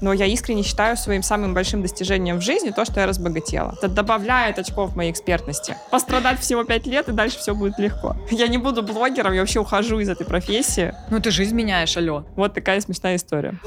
но я искренне считаю своим самым большим достижением в жизни то, что я разбогатела. Это добавляет очков моей экспертности. Пострадать всего пять лет, и дальше все будет легко. Я не буду блогером, я вообще ухожу из этой профессии. Ну ты жизнь меняешь, алло. Вот такая смешная история.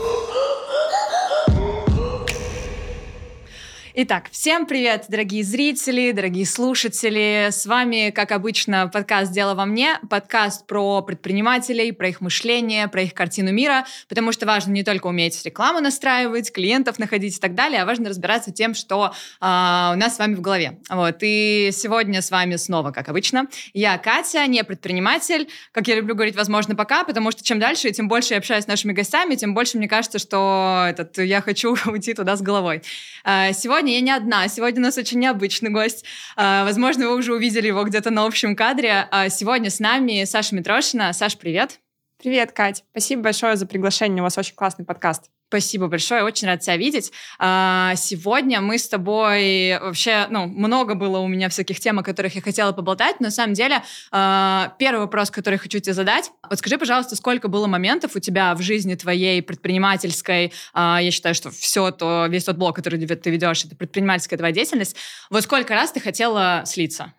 Итак, всем привет, дорогие зрители, дорогие слушатели. С вами, как обычно, подкаст «Дело во мне», подкаст про предпринимателей, про их мышление, про их картину мира, потому что важно не только уметь рекламу настраивать, клиентов находить и так далее, а важно разбираться тем, что э, у нас с вами в голове. Вот. И сегодня с вами снова, как обычно, я Катя, не предприниматель, как я люблю говорить, возможно, пока, потому что чем дальше, тем больше я общаюсь с нашими гостями, тем больше мне кажется, что этот, я хочу уйти туда с головой. Э, сегодня сегодня я не одна. Сегодня у нас очень необычный гость. А, возможно, вы уже увидели его где-то на общем кадре. А, сегодня с нами Саша Митрошина. Саш, привет. Привет, Кать. Спасибо большое за приглашение. У вас очень классный подкаст. Спасибо большое, очень рад тебя видеть. А, сегодня мы с тобой вообще, ну, много было у меня всяких тем, о которых я хотела поболтать. Но на самом деле, а, первый вопрос, который хочу тебе задать. Вот скажи, пожалуйста, сколько было моментов у тебя в жизни твоей предпринимательской? А, я считаю, что все то, весь тот блок, который ты ведешь, это предпринимательская твоя деятельность. Вот сколько раз ты хотела слиться?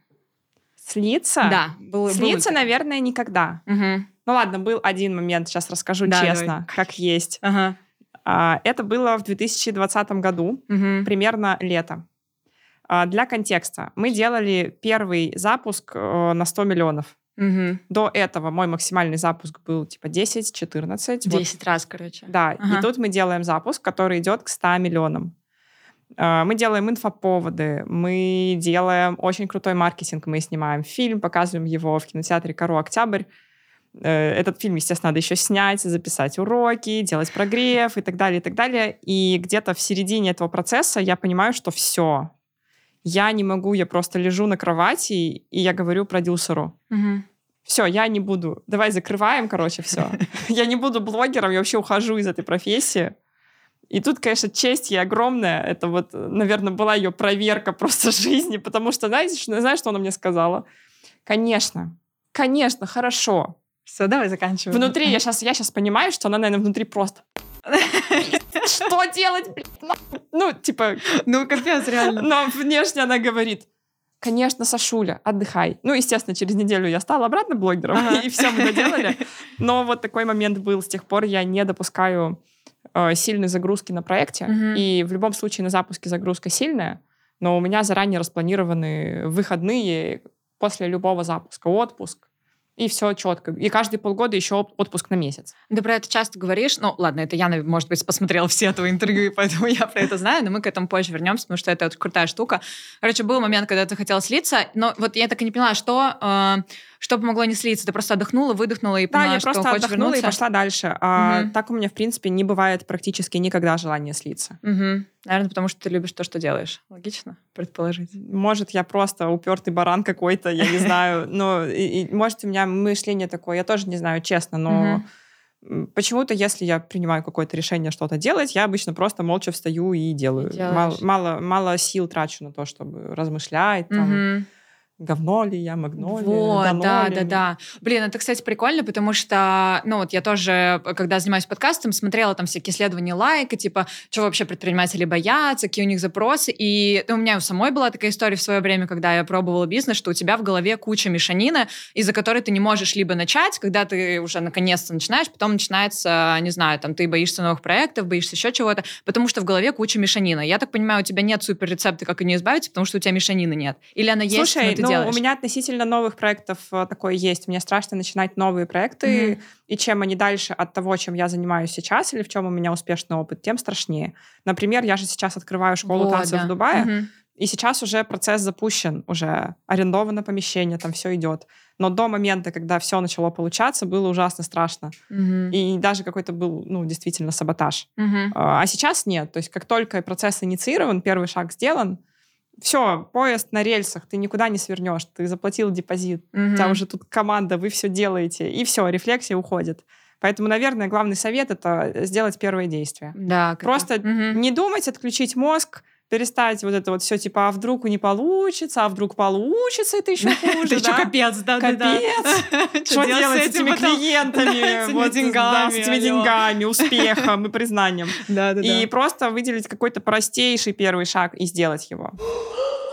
Слиться? Да. Было, слиться, было наверное, никогда. Угу. Ну ладно, был один момент, сейчас расскажу да, честно, давай. как есть. Ага. А, это было в 2020 году, угу. примерно лето. А, для контекста, мы делали первый запуск э, на 100 миллионов. Угу. До этого мой максимальный запуск был типа 10-14. 10 вот. раз, короче. Да, ага. и тут мы делаем запуск, который идет к 100 миллионам. А, мы делаем инфоповоды, мы делаем очень крутой маркетинг, мы снимаем фильм, показываем его в кинотеатре «Кару Октябрь». Э, этот фильм, естественно, надо еще снять, записать уроки, делать прогрев и так далее, и так далее. И где-то в середине этого процесса я понимаю, что все, я не могу, я просто лежу на кровати, и я говорю продюсеру, угу. все, я не буду, давай закрываем, короче, все. Я не буду блогером, я вообще ухожу из этой профессии. И тут, конечно, честь ей огромная. Это вот, наверное, была ее проверка просто жизни, потому что, знаете, знаешь, что она мне сказала? Конечно, конечно, хорошо, все, давай заканчиваем. Внутри я сейчас, я сейчас понимаю, что она, наверное, внутри просто... Что делать, Ну, типа... Ну, капец, реально. Но внешне она говорит, конечно, Сашуля, отдыхай. Ну, естественно, через неделю я стала обратно блогером, ага. и все мы доделали. Но вот такой момент был. С тех пор я не допускаю э, сильной загрузки на проекте. Угу. И в любом случае на запуске загрузка сильная, но у меня заранее распланированы выходные после любого запуска, отпуск, и все четко. И каждые полгода еще отпуск на месяц. Ты про это часто говоришь. Ну, ладно, это я, может быть, посмотрела все твои интервью, поэтому я про это знаю, но мы к этому позже вернемся, потому что это очень крутая штука. Короче, был момент, когда ты хотела слиться, но вот я так и не поняла, что э, что помогло не слиться? Ты просто отдохнула, выдохнула и поняла, да, я что просто хочешь отдохнула вернуться? и пошла дальше. А угу. так у меня, в принципе, не бывает практически никогда желания слиться. Угу. Наверное, потому что ты любишь то, что делаешь. Логично предположить. Может, я просто упертый баран какой-то, я не знаю. Но, может, у меня мышление такое, я тоже не знаю, честно, но... Почему-то, если я принимаю какое-то решение что-то делать, я обычно просто молча встаю и делаю. И мало, мало, мало сил трачу на то, чтобы размышлять. Там, угу говно ли я, магнолия, Вот, да, да, да. Блин, это, кстати, прикольно, потому что, ну вот я тоже, когда занимаюсь подкастом, смотрела там всякие исследования лайка, типа, что вообще предприниматели боятся, какие у них запросы. И ну, у меня у самой была такая история в свое время, когда я пробовала бизнес, что у тебя в голове куча мешанины, из-за которой ты не можешь либо начать, когда ты уже наконец-то начинаешь, потом начинается, не знаю, там ты боишься новых проектов, боишься еще чего-то, потому что в голове куча мешанины. Я так понимаю, у тебя нет супер рецепта, как нее избавиться, потому что у тебя мешанины нет. Или она есть, Слушай, но ты ну, делаешь? у меня относительно новых проектов э, такое есть. Мне страшно начинать новые проекты, mm-hmm. и чем они дальше от того, чем я занимаюсь сейчас, или в чем у меня успешный опыт, тем страшнее. Например, я же сейчас открываю школу вот, танцев да. в Дубае, mm-hmm. и сейчас уже процесс запущен, уже арендовано помещение, там все идет. Но до момента, когда все начало получаться, было ужасно страшно. Mm-hmm. И даже какой-то был, ну, действительно, саботаж. Mm-hmm. А сейчас нет. То есть как только процесс инициирован, первый шаг сделан, все, поезд на рельсах, ты никуда не свернешь, ты заплатил депозит, угу. у тебя уже тут команда, вы все делаете, и все, рефлексия уходит. Поэтому, наверное, главный совет это сделать первое действие. Да. Просто угу. не думать, отключить мозг, перестать вот это вот все типа, а вдруг не получится, а вдруг получится, это еще хуже, да? капец, да. Капец. Что делать с этими клиентами? Вот, деньгами, С этими деньгами, успехом и признанием. Да, да, И просто выделить какой-то простейший первый шаг и сделать его.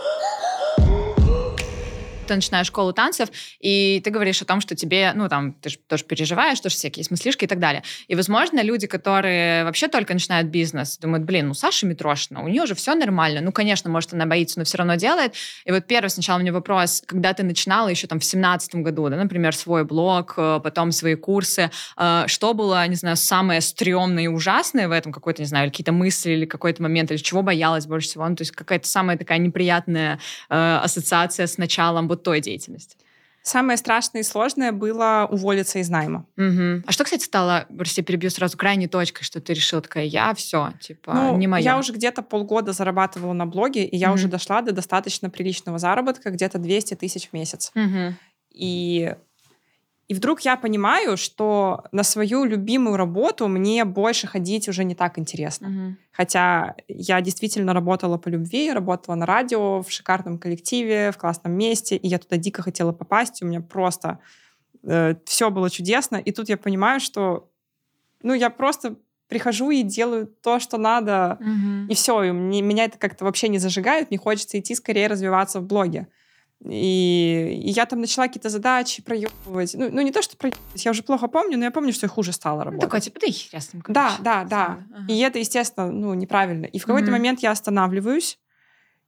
ты начинаешь школу танцев, и ты говоришь о том, что тебе, ну, там, ты же тоже переживаешь, тоже всякие есть мыслишки и так далее. И, возможно, люди, которые вообще только начинают бизнес, думают, блин, ну, Саша Митрошина, у нее же все нормально. Ну, конечно, может, она боится, но все равно делает. И вот первый сначала у меня вопрос, когда ты начинала еще там в семнадцатом году, да, например, свой блог, э, потом свои курсы, э, что было, не знаю, самое стрёмное и ужасное в этом, какой-то, не знаю, какие-то мысли, или какой-то момент, или чего боялась больше всего, ну, то есть какая-то самая такая неприятная э, ассоциация с началом вот той деятельности. Самое страшное и сложное было уволиться из найма. Мгм. А что, кстати, стало, прости, перебью сразу, крайней точкой, что ты решила такая, я все, типа, Ну, не моя. я уже где-то полгода зарабатывала на блоге, и я Мгм. уже дошла до достаточно приличного заработка, где-то 200 тысяч в месяц. И, и вдруг я понимаю, что на свою любимую работу мне больше ходить уже не так интересно. Хотя я действительно работала по любви, работала на радио, в шикарном коллективе, в классном месте, и я туда дико хотела попасть, у меня просто все было чудесно. И тут я понимаю, что ну, я просто прихожу и делаю то, что надо, и все, и мне- меня это как-то вообще не зажигает, мне хочется идти скорее развиваться в блоге. И, и я там начала какие-то задачи проебывать. Ну, ну, не то, что проебывать, я уже плохо помню, но я помню, что я хуже стала Ну, работать. такой, типа, да и хер с ним, Да, да, да. Ага. И это, естественно, ну, неправильно. И в какой-то Мгм. момент я останавливаюсь.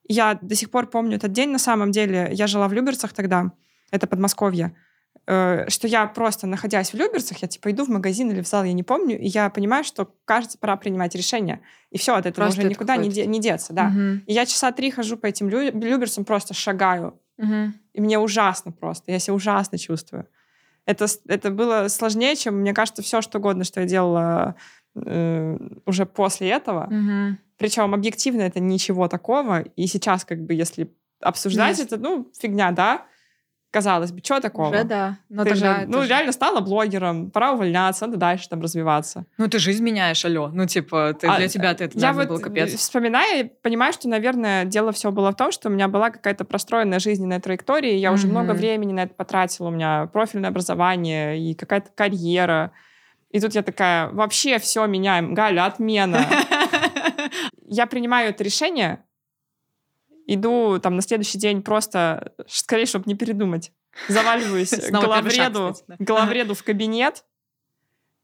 Я до сих пор помню этот день, на самом деле. Я жила в Люберцах тогда, это Подмосковье, э, что я просто, находясь в Люберцах, я типа иду в магазин или в зал, я не помню, и я понимаю, что, кажется, пора принимать решение. И все, от этого Просто уже это никуда не, де- не деться, да. Мгм. И я часа три хожу по этим лю- Люберцам, просто шагаю. Мгм. И мне ужасно просто. Я себя ужасно чувствую. Это, это было сложнее, чем, мне кажется, все, что угодно, что я делала э, уже после этого. Мгм. Причем объективно это ничего такого. И сейчас, как бы, если обсуждать Есть. это, ну, фигня, да? Казалось бы, что такого? Уже да. Но Ты же, тогда это ну, же- реально стала блогером, пора увольняться, надо дальше там развиваться. Ну, ты жизнь меняешь, алло. Ну, типа, ты, А, для тебя это, Я наверное, вот был капец. вспоминая, понимаю, что, наверное, дело все было в том, что у меня была какая-то простроенная жизненная траектория, и я уже Мгм. много времени на это потратила, у меня профильное образование и какая-то карьера. И тут я такая, вообще все меняем, Галя, отмена. Я принимаю это решение, иду там на следующий день просто, скорее, чтобы не передумать, заваливаюсь к главреду в кабинет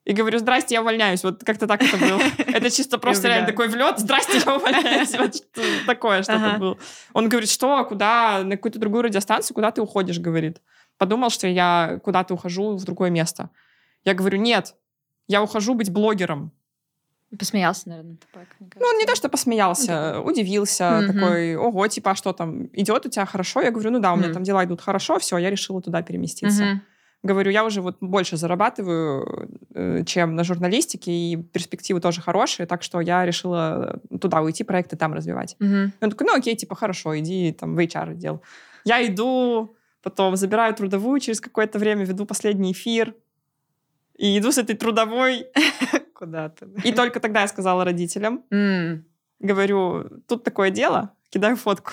и говорю, здрасте, я увольняюсь. Вот как-то так это было. Это чисто просто реально такой влет, здрасте, я увольняюсь. Вот что- такое что-то Ага. было. Он говорит, что, куда, на какую-то другую радиостанцию, куда ты уходишь, говорит. Подумал, что я куда-то ухожу в другое место. Я говорю, нет, я ухожу быть блогером. Посмеялся, наверное, тупак, Ну, он не то, что посмеялся, удивился, Мгм. такой, ого, типа, а что там, идет у тебя хорошо? Я говорю, ну да, у меня Мгм. там дела идут хорошо, все, я решила туда переместиться. Мгм. Говорю, я уже вот больше зарабатываю, э, чем на журналистике, и перспективы тоже хорошие, так что я решила туда уйти, проекты там развивать. И он такой, ну окей, типа, хорошо, иди там в HR отдел. Я иду, потом забираю трудовую, через какое-то время веду последний эфир, и иду с этой трудовой, Куда ты? и только тогда я сказала родителям, М. говорю, тут такое дело, кидаю фотку.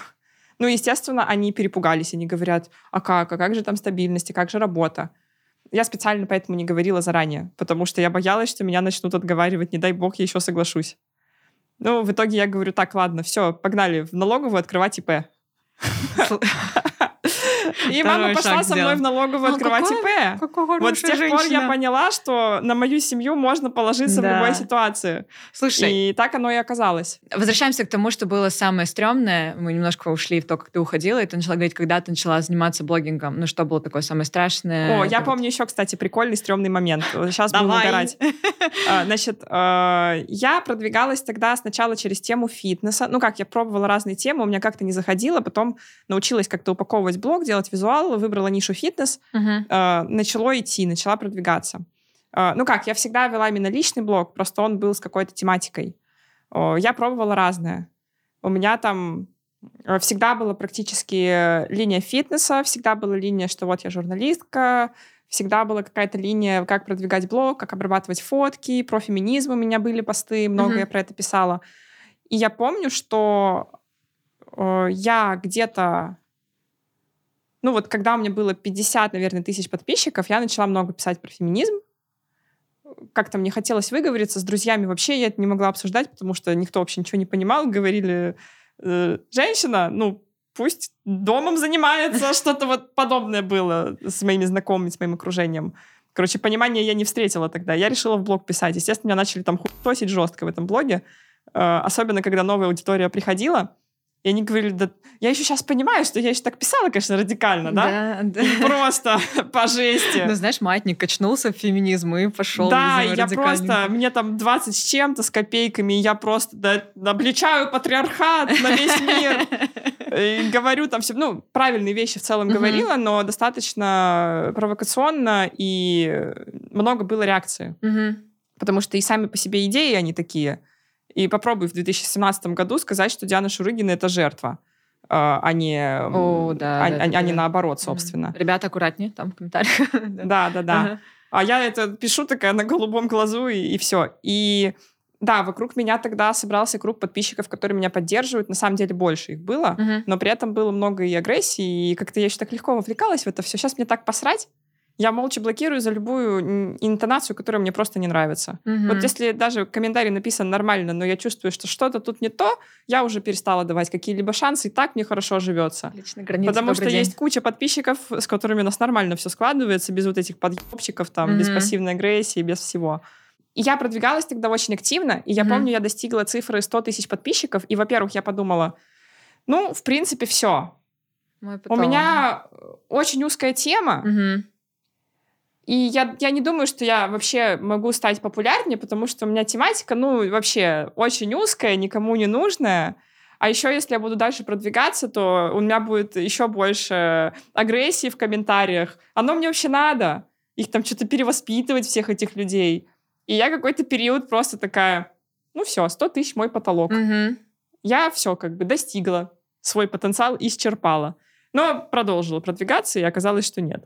Ну, естественно, они перепугались, они говорят, а как, а как же там стабильность, а как же работа? Я специально поэтому не говорила заранее, потому что я боялась, что меня начнут отговаривать, не дай бог, я еще соглашусь. Ну, в итоге я говорю, так, ладно, все, погнали в налоговую открывать ИП. И мама пошла со мной в налоговую открывать ИП. Вот с тех пор я поняла, что на мою семью можно положиться в любой ситуации. Слушай, И так оно и оказалось. Возвращаемся к тому, что было самое стрёмное. Мы немножко ушли в то, как ты уходила, и ты начала говорить, когда ты начала заниматься блогингом. Ну, что было такое самое страшное? О, я помню еще, кстати, прикольный, стрёмный момент. Сейчас будем угорать. А, Значит, э, я продвигалась тогда сначала через тему фитнеса. Ну как, я пробовала разные темы, у меня как-то не заходило. Потом научилась как-то упаковывать блог, делать визуал, выбрала нишу фитнес. Мгм. э, Начало идти, начала продвигаться. Э, Ну как, я всегда вела именно личный блог, просто он был с какой-то тематикой. О, Я пробовала разное. У меня там э, всегда была практически линия фитнеса, всегда была линия, что вот я журналистка, всегда была какая-то линия, как продвигать блог, как обрабатывать фотки, про феминизм у меня были посты, много Мгм. я про это писала. И я помню, что э, я где-то ну вот когда у меня было 50, наверное, тысяч подписчиков, я начала много писать про феминизм. Как-то мне хотелось выговориться. С друзьями вообще я это не могла обсуждать, потому что никто вообще ничего не понимал. Говорили, э, женщина, ну, пусть домом занимается, что-то вот подобное было с моими знакомыми, с моим окружением. Короче, понимания я не встретила тогда. Я решила в блог писать. Естественно, меня начали там хуесить жестко в этом блоге. Э, особенно, когда новая аудитория приходила. И они говорили, да, я еще сейчас понимаю, что я еще так писала, конечно, радикально, да? Да, да. Просто по жести. Ну, знаешь, маятник качнулся в феминизм и пошел. Да, я просто, мне там 20 с чем-то, с копейками, я просто да, обличаю патриархат на весь мир. И говорю там все, ну, правильные вещи в целом говорила, но достаточно провокационно, и много было реакции. Потому что и сами по себе идеи, они такие – и попробуй в 2017 году сказать, что Диана Шурыгина — это жертва а, а не, О, да, а, да, а, да, а не наоборот, собственно. Ребята, аккуратнее там в комментариях. Да, да, да. А я это пишу такая на голубом глазу, и, и все. И да, вокруг меня тогда собрался круг подписчиков, которые меня поддерживают. На самом деле больше их было, uh-huh. но при этом было много и агрессии, и как-то я еще так легко вовлекалась в это все. Сейчас мне так посрать, я молча блокирую за любую интонацию, которая мне просто не нравится. Угу. Вот если даже комментарий написан нормально, но я чувствую, что что-то тут не то, я уже перестала давать какие-либо шансы, и так мне хорошо живется. Лично границы, Потому что день. есть куча подписчиков, с которыми у нас нормально все складывается, без вот этих подъебчиков, там, угу. без пассивной агрессии, без всего. И я продвигалась тогда очень активно, и я угу. помню, я достигла цифры 100 тысяч подписчиков, и, во-первых, я подумала, ну, в принципе, все. У меня очень узкая тема, угу и я, я не думаю, что я вообще могу стать популярнее, потому что у меня тематика, ну, вообще очень узкая, никому не нужная. А еще, если я буду дальше продвигаться, то у меня будет еще больше агрессии в комментариях. Оно мне вообще надо. Их там что-то перевоспитывать, всех этих людей. И я какой-то период просто такая, ну все, 100 тысяч мой потолок. Угу. Я все как бы достигла, свой потенциал исчерпала. Но продолжила продвигаться, и оказалось, что нет.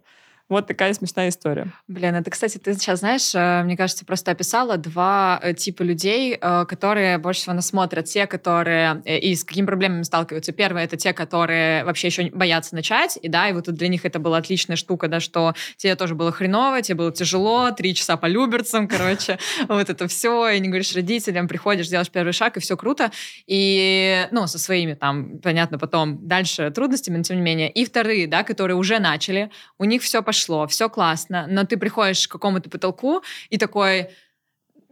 Вот такая смешная история. Блин, это, кстати, ты сейчас знаешь, э, мне кажется, просто описала два э, типа людей, э, которые больше всего нас смотрят. Те, которые и с какими проблемами сталкиваются. Первое — это те, которые вообще еще боятся начать, и да, и вот для них это была отличная штука, да, что тебе тоже было хреново, тебе было тяжело, три часа по люберцам, короче, вот это все, и не говоришь родителям, приходишь, делаешь первый шаг, и все круто. И, ну, со своими там, понятно, потом дальше трудностями, но тем не менее. И вторые, да, которые уже начали, у них все пошло пошло, все классно, но ты приходишь к какому-то потолку и такой,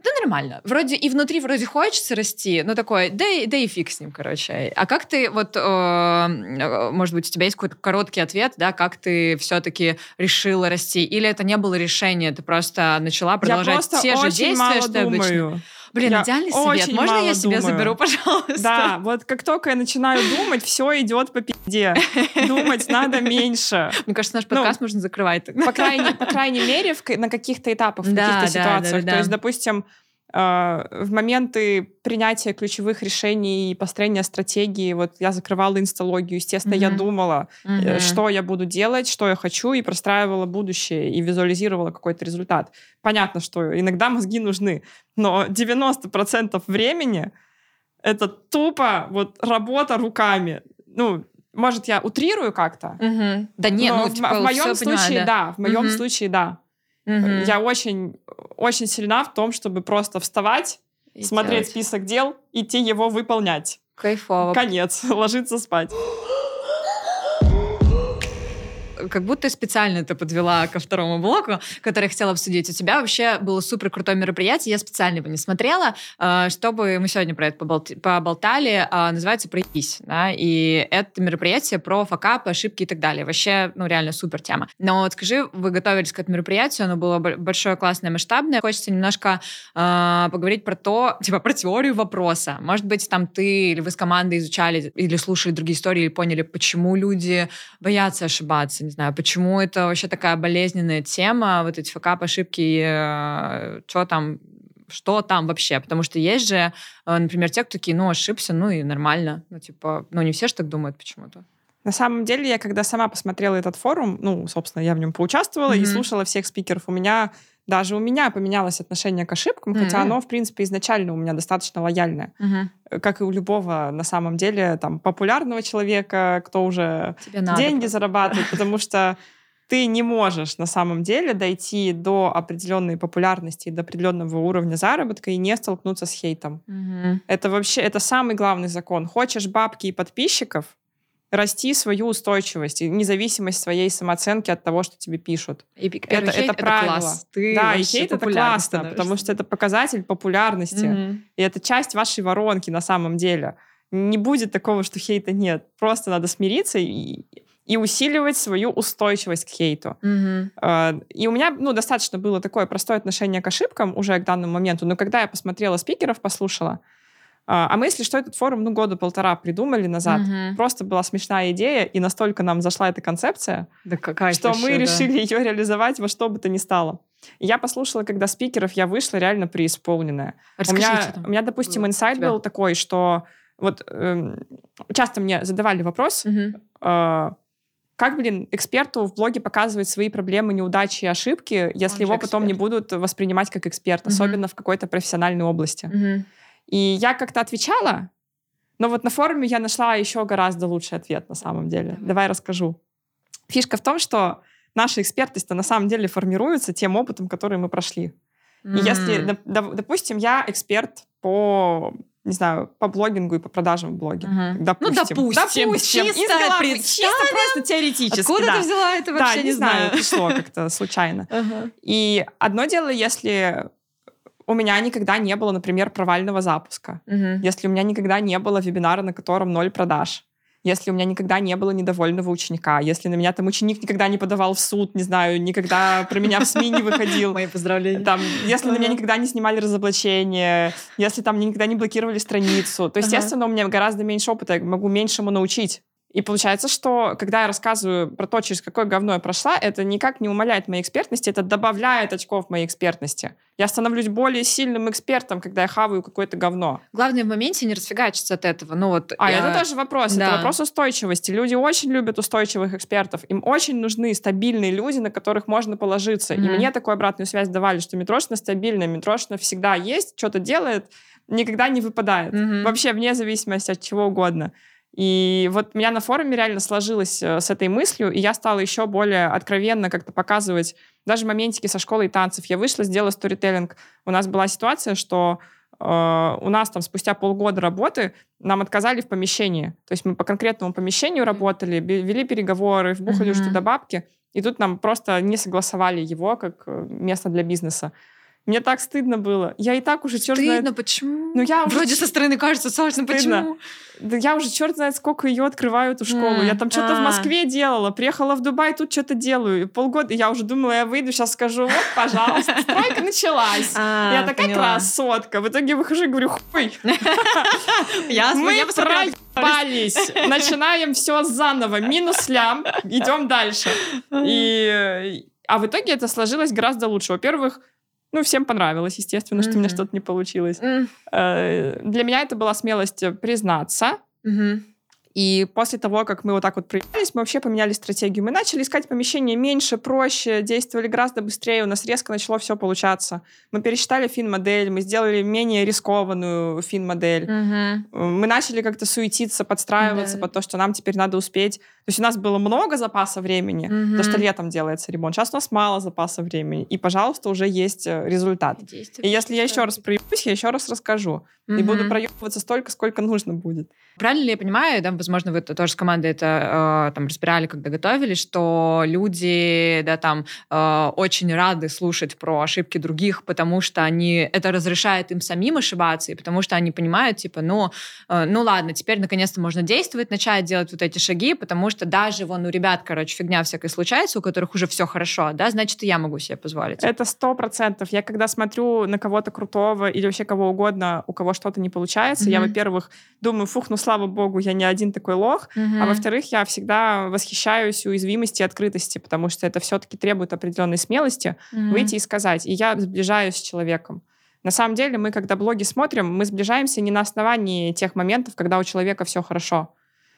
да нормально. Вроде и внутри вроде хочется расти, но такой, да и, да и фиг с ним, короче. А как ты, вот, э, э может быть, у тебя есть какой-то короткий ответ, да, как ты все-таки решила расти? Или это не было решение, ты просто начала продолжать те же действия, что думаю. обычно? Блин, я идеальный совет. Можно я себе думаю. заберу, пожалуйста? Да, вот как только я начинаю думать, все идет по пизде. Думать надо меньше. Мне кажется, наш подкаст ну, можно закрывать. По крайней, по крайней мере, в, на каких-то этапах, в да, каких-то да, ситуациях. Да, То есть, допустим, в моменты принятия ключевых решений и построения стратегии, вот я закрывала инсталогию, естественно, mm-hmm. я думала, mm-hmm. что я буду делать, что я хочу, и простраивала будущее, и визуализировала какой-то результат. Понятно, что иногда мозги нужны, но 90% времени это тупо вот работа руками. Ну, может, я утрирую как-то? Угу. Да нет, ну, типа, в, в моем случае, понимаю, да. да, в моем угу. случае, да. Угу. Я очень, очень сильна в том, чтобы просто вставать, и смотреть делать. список дел, идти его выполнять. Кайфово. Конец. Ложиться спать как будто специально это подвела ко второму блоку, который я хотела обсудить. У тебя вообще было супер крутое мероприятие, я специально его не смотрела, э, чтобы мы сегодня про это поболтали, а, называется «Проявись», да, и это мероприятие про факапы, ошибки и так далее. Вообще, ну, реально супер тема. Но вот скажи, вы готовились к этому мероприятию, оно было большое, классное, масштабное. Хочется немножко э, поговорить про то, типа, про теорию вопроса. Может быть, там ты или вы с командой изучали или слушали другие истории, или поняли, почему люди боятся ошибаться, не знаю, почему это вообще такая болезненная тема, вот эти факап, ошибки, э, что там, что там вообще, потому что есть же, э, например, те, кто такие, ну, ошибся, ну и нормально, ну, типа, ну, не все же так думают почему-то. На самом деле, я когда сама посмотрела этот форум, ну, собственно, я в нем поучаствовала mm-hmm. и слушала всех спикеров, у меня даже у меня поменялось отношение к ошибкам, mm-hmm. хотя оно, в принципе, изначально у меня достаточно лояльное. Mm-hmm. Как и у любого, на самом деле, там, популярного человека, кто уже деньги зарабатывает, потому что ты не можешь на самом деле дойти до определенной популярности, до определенного уровня заработка и не столкнуться с хейтом. Угу. Это вообще, это самый главный закон. Хочешь бабки и подписчиков, расти свою устойчивость и независимость своей самооценки от того, что тебе пишут. И это, хейт это, правило. Это класс. Ты да, и хейт это классно, потому что это показатель популярности. Mm-hmm. И это часть вашей воронки на самом деле. Не будет такого, что хейта нет. Просто надо смириться и, и усиливать свою устойчивость к хейту. Mm-hmm. И у меня ну, достаточно было такое простое отношение к ошибкам уже к данному моменту, но когда я посмотрела спикеров, послушала, а, а мы, если что, этот форум, ну, года полтора придумали назад. Угу. Просто была смешная идея, и настолько нам зашла эта концепция, да какая что мы да. решили ее реализовать во что бы то ни стало. И я послушала, когда спикеров я вышла реально преисполненная. у меня, у меня, допустим, инсайт был такой, что вот э, часто мне задавали вопрос, угу. э, как, блин, эксперту в блоге показывать свои проблемы, неудачи и ошибки, если Он его потом не будут воспринимать как эксперт, угу. особенно в какой-то профессиональной области. Угу. И я как-то отвечала, но вот на форуме я нашла еще гораздо лучший ответ на самом деле. Давай, Давай расскажу. Фишка в том, что наша экспертность на самом деле формируется тем опытом, который мы прошли. Mm. И если, допустим, я эксперт по не знаю, по блогингу и по продажам в блоге. Угу. Допустим. Ну, допустим. допустим. Чисто, головы, чисто просто теоретически. Откуда да. ты взяла это вообще, да, не, не знаю. пришло как-то случайно. Uh-huh. И одно дело, если у меня никогда не было, например, провального запуска. Угу. Если у меня никогда не было вебинара, на котором ноль продаж. Если у меня никогда не было недовольного ученика, если на меня там ученик никогда не подавал в суд, не знаю, никогда про меня в СМИ не выходил. Мои поздравления. Там, если на меня никогда не снимали разоблачение, если там никогда не блокировали страницу, то, естественно, у меня гораздо меньше опыта, я могу меньшему научить. И получается, что когда я рассказываю про то, через какое говно я прошла, это никак не умаляет моей экспертности, это добавляет очков моей экспертности. Я становлюсь более сильным экспертом, когда я хаваю какое-то говно. Главное в моменте не расфигачиться от этого. Ну, вот а я... это тоже вопрос. Да. Это вопрос устойчивости. Люди очень любят устойчивых экспертов. Им очень нужны стабильные люди, на которых можно положиться. Mm-hmm. И мне такую обратную связь давали, что Митрошина стабильная, Митрошина всегда есть, что-то делает, никогда не выпадает. Mm-hmm. Вообще вне зависимости от чего угодно. И вот у меня на форуме реально сложилось э, с этой мыслью, и я стала еще более откровенно как-то показывать даже моментики со школой танцев. Я вышла, сделала сторителлинг. У нас была ситуация, что э, у нас там спустя полгода работы нам отказали в помещении. То есть мы по конкретному помещению работали, вели переговоры, вбухали uh-huh. что-то бабки, и тут нам просто не согласовали его как э, место для бизнеса. Мне так стыдно было. Я и так уже черт стыдно, знает... почему? Ну, я уже... Вроде со стороны кажется сложно, почему? Да я уже черт знает, сколько ее открываю, эту школу. Mm. Я там что-то в Москве делала, приехала в Дубай, тут что-то делаю. И полгода я уже думала, я выйду, сейчас скажу, вот, пожалуйста, стройка началась. А, я такая красотка. В итоге выхожу и говорю, хуй. Мы проебались. Начинаем все заново. Минус лям. Идем дальше. И... А в итоге это сложилось гораздо лучше. Во-первых, ну, всем понравилось, естественно, что у меня что-то не получилось. Mm-hmm. Для меня это была смелость признаться. Mm-hmm. И после того, как мы вот так вот проявились, мы вообще поменяли стратегию. Мы начали искать помещение меньше, проще, действовали гораздо быстрее, у нас резко начало все получаться. Мы пересчитали фин-модель, мы сделали менее рискованную фин-модель. Угу. Мы начали как-то суетиться, подстраиваться да. под то, что нам теперь надо успеть. То есть у нас было много запаса времени, угу. то, что летом делается ремонт. Сейчас у нас мало запаса времени. И, пожалуйста, уже есть э, результат. и если я еще раз проебусь, я еще раз расскажу. Угу. И буду проебываться столько, сколько нужно будет. Правильно ли я понимаю, да, возможно, вы тоже с командой это э, там разбирали, когда готовились, что люди, да, там э, очень рады слушать про ошибки других, потому что они это разрешает им самим ошибаться, и потому что они понимают, типа, ну, э, ну ладно, теперь наконец-то можно действовать, начать делать вот эти шаги, потому что даже вон у ребят, короче, фигня всякая случается, у которых уже все хорошо, да, значит, и я могу себе позволить. Это сто процентов. Я когда смотрю на кого-то крутого или вообще кого угодно, у кого что-то не получается, mm-hmm. я, во-первых, думаю, фух, ну слава богу, я не один такой лох. Mm-hmm. А во-вторых, я всегда восхищаюсь уязвимости и открытости, потому что это все-таки требует определенной смелости mm-hmm. выйти и сказать. И я сближаюсь с человеком. На самом деле, мы, когда блоги смотрим, мы сближаемся не на основании тех моментов, когда у человека все хорошо.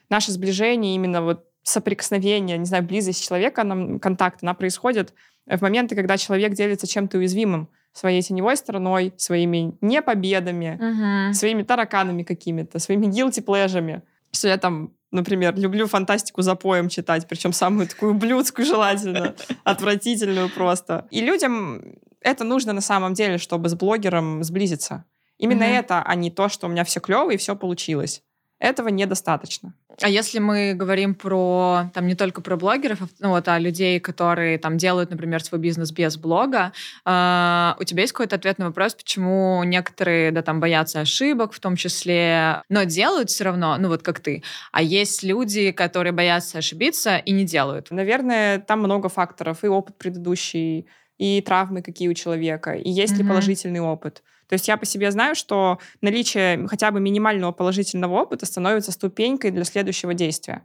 Наше сближение, именно вот соприкосновение, не знаю, близость человека, нам, контакт, она происходит в моменты, когда человек делится чем-то уязвимым, своей теневой стороной, своими непобедами, Мгм. своими тараканами какими-то, своими guilty pleasure, что я там, например, люблю фантастику за поем читать, причем самую такую блюдскую желательно, отвратительную просто. И людям это нужно на самом деле, чтобы с блогером сблизиться. Именно Мгм. это, а не то, что у меня все клево и все получилось. Этого недостаточно. А если мы говорим про, там, не только про блогеров, а, ну, вот, а людей, которые там делают, например, свой бизнес без блога, а, у тебя есть какой-то ответ на вопрос, почему некоторые, да, там, боятся ошибок в том числе, но делают все равно, ну, вот как ты. А есть люди, которые боятся ошибиться и не делают. Наверное, там много факторов. И опыт предыдущий, и травмы какие у человека, и есть ли Мгм. положительный опыт. То есть я по себе знаю, что наличие хотя бы минимального положительного опыта становится ступенькой для следующего действия.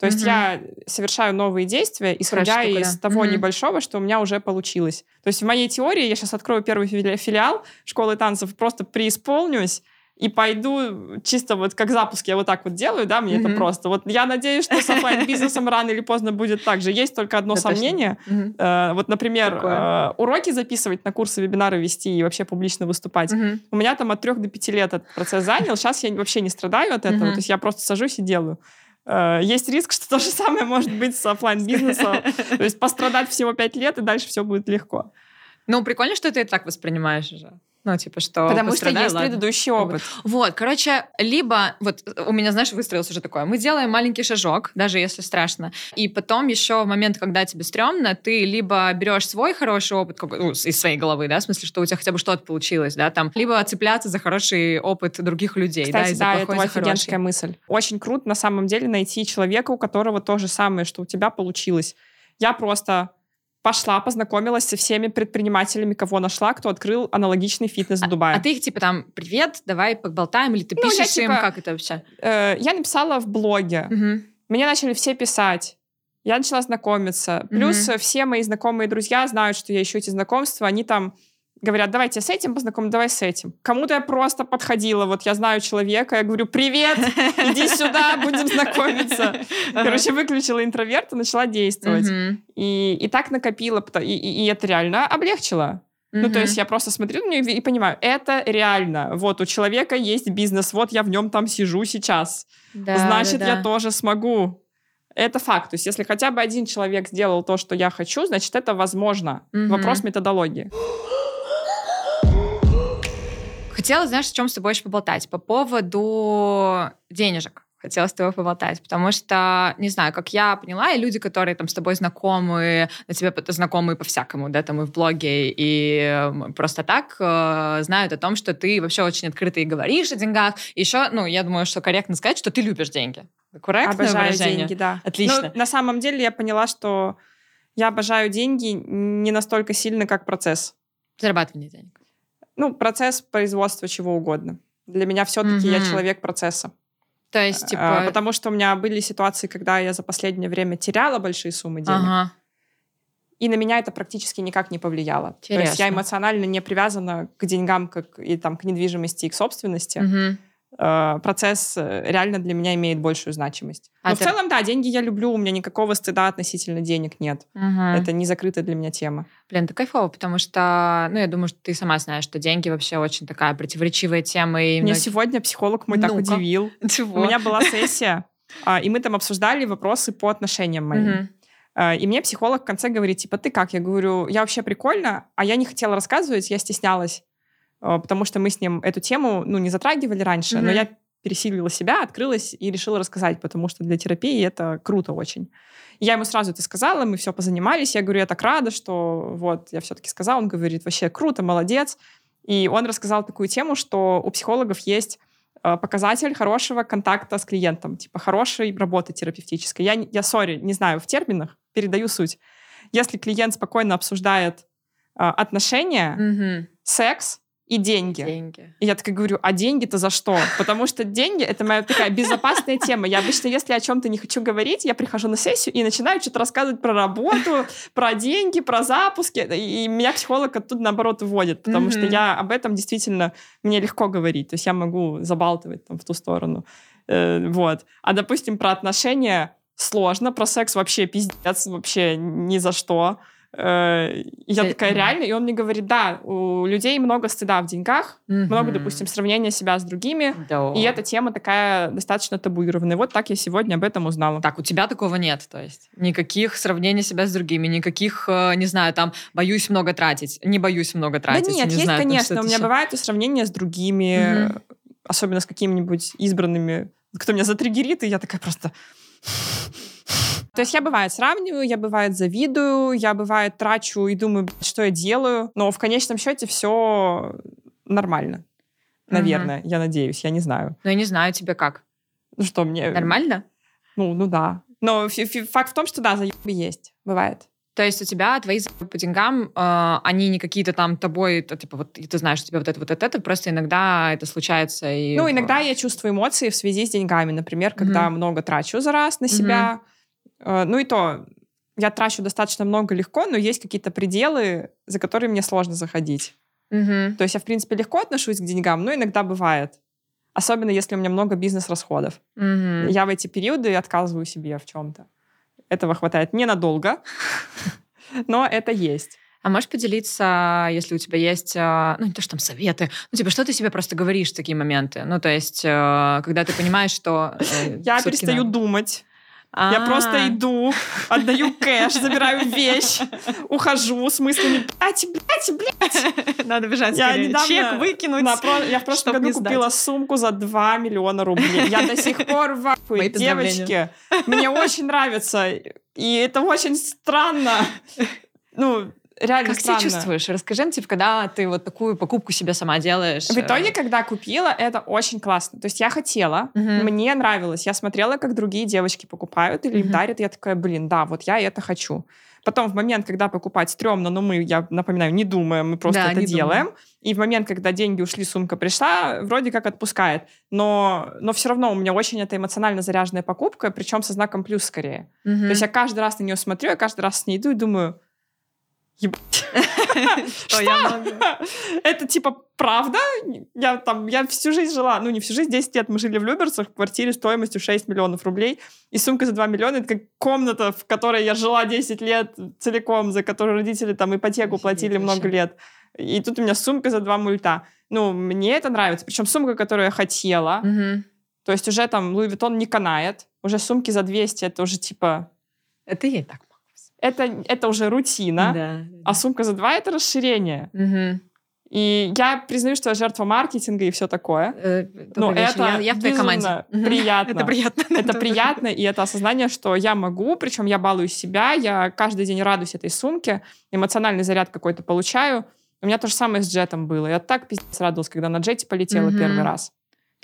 То есть Мгм. я совершаю новые действия, исходя штука, из да. того Мгм. небольшого, что у меня уже получилось. То есть в моей теории я сейчас открою первый фили- филиал школы танцев, просто преисполнюсь и пойду чисто вот как запуск я вот так вот делаю, да, мне это Мгм. просто. Вот я надеюсь, что с оффлайн-бизнесом рано или поздно будет так же. Есть только одно Да, сомнение. Э, Вот, например, э, уроки записывать на курсы, вебинары вести и вообще публично выступать. У меня там от трех до пяти лет этот процесс занял. Сейчас я вообще не страдаю от этого. То есть я просто сажусь и делаю. Э, Есть риск, что то же самое может быть с оффлайн бизнесом То есть пострадать всего пять лет, и дальше все будет легко. Ну, прикольно, что ты и так воспринимаешь уже. Ну, типа, что Потому что есть ладно. предыдущий опыт. Вот, короче, либо, вот у меня, знаешь, выстроился уже такое, мы делаем маленький шажок, даже если страшно, и потом еще в момент, когда тебе стрёмно, ты либо берешь свой хороший опыт ну, из своей головы, да, в смысле, что у тебя хотя бы что-то получилось, да, там, либо цепляться за хороший опыт других людей, да, Кстати, и за да, плохой, это за хороший. офигенская мысль. Очень круто на самом деле найти человека, у которого то же самое, что у тебя получилось. Я просто пошла, познакомилась со всеми предпринимателями, кого нашла, кто открыл аналогичный фитнес в Дубае. А ты их типа там, привет, давай поболтаем, или ты Ну, я, пишешь им, типа, как это вообще? Э, я написала в блоге. Мгм. Мне начали все писать. Я начала знакомиться. Плюс э, все мои знакомые друзья знают, что я ищу эти знакомства. Они там говорят, давайте с этим познакомим, давай с этим. Кому-то я просто подходила. Вот я знаю человека, я говорю, привет, иди сюда, будем знакомиться. Короче, выключила интроверта, начала действовать. И, и так накопила. И, и- и это реально облегчило. Ну, то есть я просто смотрю на нее и понимаю, это реально. Вот у человека есть бизнес, вот я в нем там сижу сейчас. Да, значит, да, я да. тоже смогу. Это факт. То есть, если хотя бы один человек сделал то, что я хочу, значит, это возможно. Мгм. Вопрос методологии. Хотела, знаешь, о чем с тобой еще поболтать? По поводу денежек. Хотела с тобой поболтать, потому что, не знаю, как я поняла, и люди, которые там с тобой знакомы, на тебя по- знакомы по-всякому, да, там и в блоге, и просто так, э, знают о том, что ты вообще очень открыто и говоришь о деньгах. Еще, ну, я думаю, что корректно сказать, что ты любишь деньги. Корректное обожаю выражение? деньги, да. Отлично. Ну, на самом деле я поняла, что я обожаю деньги не настолько сильно, как процесс. Зарабатывание денег. Ну, процесс производства чего угодно. Для меня все-таки я Мгм. человек процесса. То есть, А, типа... Потому что у меня были ситуации, когда я за последнее время теряла большие суммы денег. Ага. И на меня это практически никак не повлияло. То есть Интересно. я эмоционально не привязана к деньгам, как и там к недвижимости и к собственности. Мгм. Э, Процесс э, реально для меня имеет большую значимость. А Но ты- в целом, да, деньги я люблю, у меня никакого стыда относительно денег нет. Мгм. Это не закрытая для меня тема. Блин, это кайфово, потому что, ну, я думаю, что ты сама знаешь, что деньги вообще очень такая противоречивая тема. И Меня многие- сегодня психолог мой так Ну-ка. удивил. Чего? У меня была сессия, а, и мы там обсуждали вопросы по отношениям моим. А, И мне психолог в конце говорит, типа, ты как? Я говорю, я вообще прикольно, а я не хотела рассказывать, я стеснялась, потому что мы с ним эту тему, ну, не затрагивали раньше, но Мгм. я пересилила себя, открылась и решила рассказать, потому что для терапии это круто очень. Я ему сразу это сказала, мы все позанимались, я говорю, я так рада, что вот, я все-таки сказала, он говорит, вообще круто, молодец. И он рассказал такую тему, что у психологов есть э, показатель хорошего контакта с клиентом, типа хорошей работы терапевтической. Я, я сори, не знаю в терминах, передаю суть. Если клиент спокойно обсуждает э, отношения, Мгм. секс и деньги. Деньги. И я такая говорю, а деньги-то за что? Потому что деньги — это моя такая безопасная тема. Я обычно, если о чем-то не хочу говорить, я прихожу на сессию и начинаю что-то рассказывать про работу, про деньги, про запуски. И меня психолог оттуда, наоборот, вводит, потому что я об этом действительно, мне легко говорить. То есть я могу забалтывать там в ту сторону. Э, Вот. А, допустим, про отношения сложно, про секс вообще пиздец, вообще ни за что. Э, Я такая, реально? И он мне говорит, да, у людей много стыда в деньгах, много, допустим, сравнения себя с другими, Да. и эта тема такая достаточно табуированная. Вот так я сегодня об этом узнала. Так, у тебя такого нет, то есть никаких сравнений себя с другими, никаких, э, не знаю, там, боюсь много тратить, не боюсь много тратить. Да нет, не есть, знаю, конечно. У меня бывают и сравнения с другими, особенно с какими-нибудь избранными, кто меня затриггерит, и я такая просто... То есть я, бывает, сравниваю, я, бывает, завидую, я, бывает, трачу и думаю, «Блядь, что я делаю, но в конечном счете все нормально. Наверное, я надеюсь, я не знаю. Ну, я не знаю, тебе как? Ну что, мне... Нормально? Ну, ну да. Но факт в том, что да, заебы есть. Бывает. То есть у тебя твои заёбы по деньгам, э, они не какие-то там тобой, то, типа, вот ты знаешь, что тебе вот это, вот это, это, просто иногда это случается. И... Ну, иногда я чувствую эмоции в связи с деньгами. Например, когда много трачу за раз на себя. Э, Ну и то, я трачу достаточно много легко, но есть какие-то пределы, за которые мне сложно заходить. Мгм. То есть я, в принципе, легко отношусь к деньгам, но иногда бывает. Особенно если у меня много бизнес-расходов. Мгм. Я в эти периоды отказываю себе в чем-то. Этого хватает ненадолго, но это есть. А можешь поделиться, если у тебя есть, э, ну, не то, что там советы, ну, типа, что ты себе просто говоришь в такие моменты? Ну, то есть, э, когда ты понимаешь, что... э, Я перестаю надо. Думать. Я А. просто иду, отдаю кэш, забираю вещь, ухожу с мыслями, блядь, блядь, блядь. Надо бежать Я скорее. Чек выкинуть. на Я в прошлом году купила сумку за 2 миллиона рублей. Я до сих пор в. Девочки, мне очень нравится. И это очень странно. Ну, реально Как странно. ты чувствуешь? Расскажи нам, типа, когда ты вот такую покупку себе сама делаешь. В итоге, э, когда купила, это очень классно. То есть я хотела, Мгм. мне нравилось. Я смотрела, как другие девочки покупают или им Мгм. дарят. Я такая, блин, да, вот я это хочу. Потом в момент, когда покупать стрёмно, но мы, я напоминаю, не думаем, мы просто Да, это делаем. И в момент, когда деньги ушли, сумка пришла, вроде как отпускает. Но, но все равно у меня очень это эмоционально заряженная покупка, причем со знаком плюс скорее. мгм. То есть я каждый раз на нее смотрю, я каждый раз с ней иду и думаю, Что я могу? это типа правда? Я там, я всю жизнь жила, ну не всю жизнь, 10 лет мы жили в Люберцах, в квартире стоимостью 6 миллионов рублей, и сумка за 2 миллиона, это как комната, в которой я жила 10 лет целиком, за которую родители там ипотеку платили много лет. И тут у меня сумка за 2 мульта. Ну, мне это нравится. Причем сумка, которую я хотела, то есть уже там Луи Vuitton не канает, уже сумки за 200, это уже типа... Это и так. Это, это уже рутина, Да. а сумка за 2 — это расширение. Мгм. И я признаю, что я жертва маркетинга и все такое. Э, Но это я, я в твоей команде. приятно. Это приятно. Это приятно, и это осознание, что я могу, причем я балую себя, я каждый день радуюсь этой сумке, эмоциональный заряд какой-то получаю. У меня то же самое с джетом было. Я так пиздец радовалась, когда на джете полетела первый раз.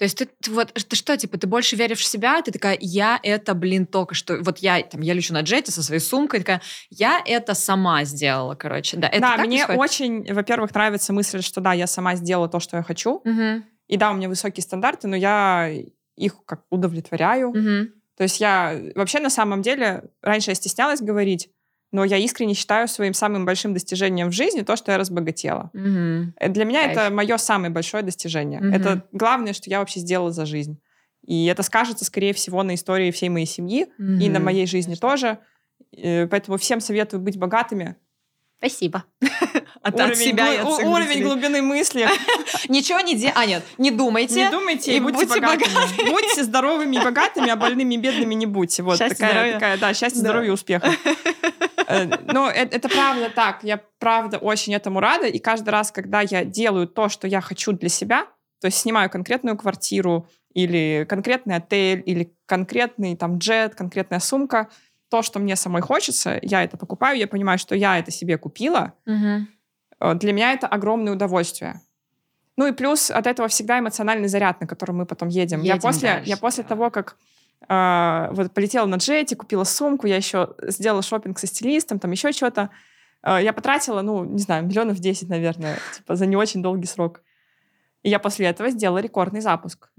То есть ты, ты вот ты что, типа, ты больше веришь в себя, ты такая, я это, блин, только что, вот я там, я лечу на джете со своей сумкой, такая, я это сама сделала, короче, да. Это да, мне происходит? очень, во-первых, нравится мысль, что да, я сама сделала то, что я хочу. Мгм. И да, у меня высокие стандарты, но я их как удовлетворяю. Мгм. То есть я вообще на самом деле, раньше я стеснялась говорить, но я искренне считаю своим самым большим достижением в жизни то, что я разбогатела. Э, Для меня Кайф. это мое самое большое достижение. Мгм. Это главное, что я вообще сделала за жизнь. И это скажется, скорее всего, на истории всей моей семьи и на моей жизни тоже. Э, Поэтому всем советую быть богатыми. Спасибо. От, от уровень, себя и от всех уровень глубины мысли. Ничего не делайте. А, нет, не думайте. Не думайте и и будьте будьте богатыми. Будьте здоровыми и богатыми, а больными и бедными не будьте. Вот Счастья, такая, здоровья. такая, да, счастья, Да. здоровья и успеха. Э, Но это, это правда так. Я правда очень этому рада. И каждый раз, когда я делаю то, что я хочу для себя, то есть снимаю конкретную квартиру или конкретный отель, или конкретный там джет, конкретная сумка, то, что мне самой хочется, я это покупаю, я понимаю, что я это себе купила. Э, Для меня это огромное удовольствие. Ну и плюс от этого всегда эмоциональный заряд, на котором мы потом едем. я Едем после, дальше, я после да. того, как э, вот полетела на джете, купила сумку, я еще сделала шопинг со стилистом, там еще что-то. Э, я потратила, ну, не знаю, миллионов 10, наверное, типа за не очень долгий срок. И я после этого сделала рекордный запуск.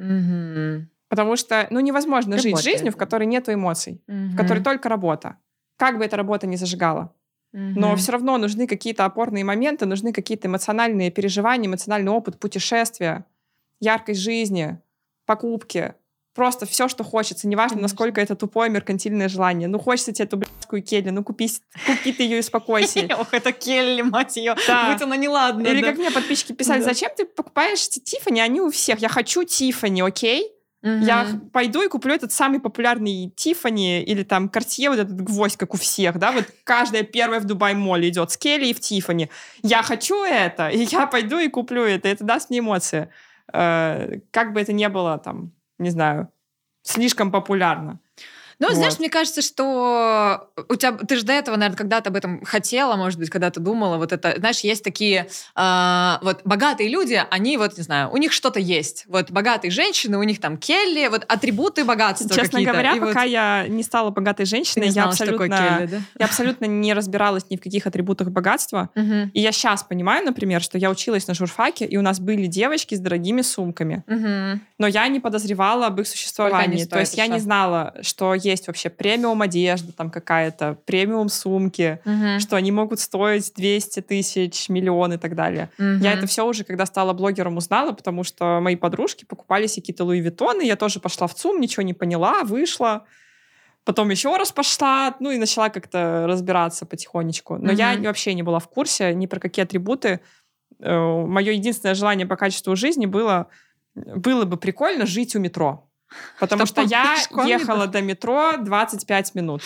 Потому что, ну, невозможно жить Работает, жизнью, в которой нет эмоций, в Мгм. которой только работа. Как бы эта работа ни зажигала. Но Мгм. все равно нужны какие-то опорные моменты, нужны какие-то эмоциональные переживания, эмоциональный опыт, путешествия, яркость жизни, покупки. Просто все, что хочется. Неважно, Конечно. насколько это тупое меркантильное желание. Ну, хочется тебе эту блядскую Келли, ну купи, купи ты ее и успокойся. Ох, это Келли, мать ее. Будь она неладна. Или как мне подписчики писали, зачем ты покупаешь эти Тиффани, они у всех. Я хочу Тиффани, окей? Я пойду и куплю этот самый популярный Тиффани или там Картье, вот этот гвоздь, как у всех, да, вот каждая первая в Дубай Молле идет с Келли и в Тиффани. Я хочу это, и я пойду и куплю это, это даст мне эмоции. Э, Как бы это ни было, там, не знаю, слишком популярно. Ну, знаешь, Вот. мне кажется, что у тебя, ты же до этого, наверное, когда-то об этом хотела, может быть, когда-то думала, вот это, знаешь, есть такие, а, вот богатые люди, они вот, не знаю, у них что-то есть. Вот богатые женщины, у них там Келли, вот атрибуты богатства Честно какие-то. говоря, И вот пока я не стала богатой женщиной, я знала, абсолютно, Келли, да? я абсолютно не разбиралась ни в каких атрибутах богатства. Мгм. И я сейчас понимаю, например, что я училась на журфаке, и у нас были девочки с дорогими сумками. Мгм. Но я не подозревала об их существовании. То есть я и не что? знала, что есть вообще премиум одежда там какая-то, премиум сумки, Мгм. что они могут стоить 200 тысяч, миллион и так далее. Я Мгм. это все уже, когда стала блогером, узнала, потому что мои подружки покупали себе какие-то Луи Виттоны, я тоже пошла в ЦУМ, ничего не поняла, вышла. Потом еще раз пошла, ну и начала как-то разбираться потихонечку. Но я Мгм. вообще не была в курсе ни про какие атрибуты. Мое единственное желание по качеству жизни было, было бы прикольно жить у метро. Потому что я ехала до метро 25 минут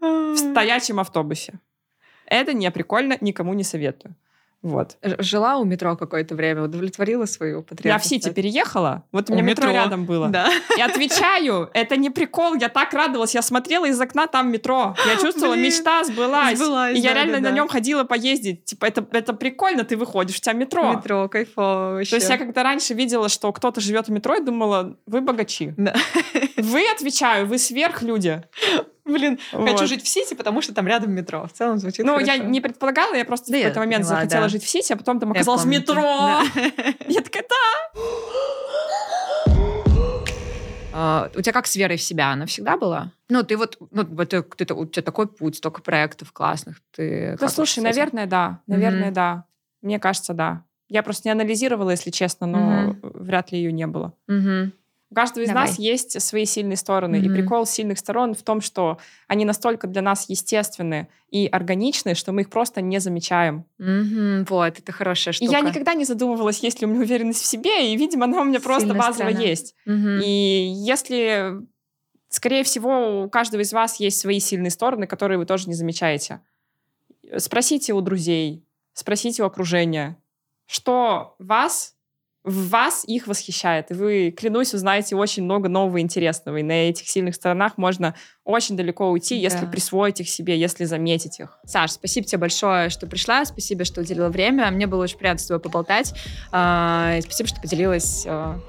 в стоячем автобусе. Это не прикольно, никому не советую. Вот. Жила у метро какое-то время, удовлетворила свою Я потребность. в Сити переехала, вот у меня метро, метро. рядом было. Да. И отвечаю, это не прикол, я так радовалась, я смотрела из окна, там метро. Я чувствовала, Блин, мечта сбылась. сбылась, и я да, реально да, на да. нем ходила поездить. Типа, это, это прикольно, ты выходишь, у тебя метро. Метро, кайфово вообще. То есть я когда раньше видела, что кто-то живет в метро, я думала, вы богачи. Да. Вы, отвечаю, вы сверхлюди. Блин, Вот. хочу жить в Сити, потому что там рядом метро. В целом звучит Ну, хорошо. я не предполагала, я просто Да в какой-то момент поняла, захотела да. жить в Сити, а потом там оказалось метро. Да. Я такая, да. А, у тебя как с верой в себя? Она всегда была? Ну, ты вот, ну, вот ты, ты- у тебя такой путь, столько проектов классных. Ты Да, слушай, наверное, да. Наверное, Мгм. да. Мне кажется, да. Я просто не анализировала, если честно, но Мгм. вряд ли ее не было. Мгм. У каждого из Давай. нас есть свои сильные стороны. И Мгм. прикол сильных сторон в том, что они настолько для нас естественны и органичны, что мы их просто не замечаем. Мгм. Вот, это хорошая И штука. я никогда не задумывалась, есть ли у меня уверенность в себе, и, видимо, она у меня просто Сильная базово есть. Мгм. И если, скорее всего, у каждого из вас есть свои сильные стороны, которые вы тоже не замечаете. Спросите у друзей, спросите у окружения, что вас, в вас их восхищает. И вы, клянусь, узнаете очень много нового интересного. И на этих сильных сторонах можно очень далеко уйти, если Да. присвоить их себе, если заметить их. Саш, спасибо тебе большое, что пришла, спасибо, что уделила время. Мне было очень приятно с тобой поболтать. А, спасибо, что поделилась а,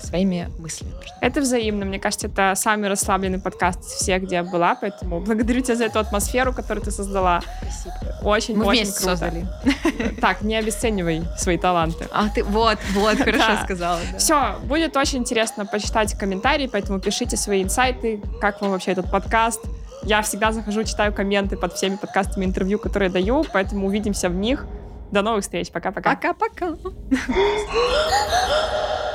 своими мыслями. Это взаимно. Мне кажется, это самый расслабленный подкаст всех, где я была. Поэтому благодарю тебя за эту атмосферу, которую ты создала. Спасибо. Очень, Мы очень круто. создали. Так, не обесценивай свои таланты. А ты вот, вот, хорошо сказала. Все, будет очень интересно почитать комментарии, поэтому пишите свои инсайты, как вам вообще этот подкаст. Я всегда захожу, читаю комменты под всеми подкастами интервью, которые я даю, поэтому увидимся в них. До новых встреч. Пока-пока. Пока-пока.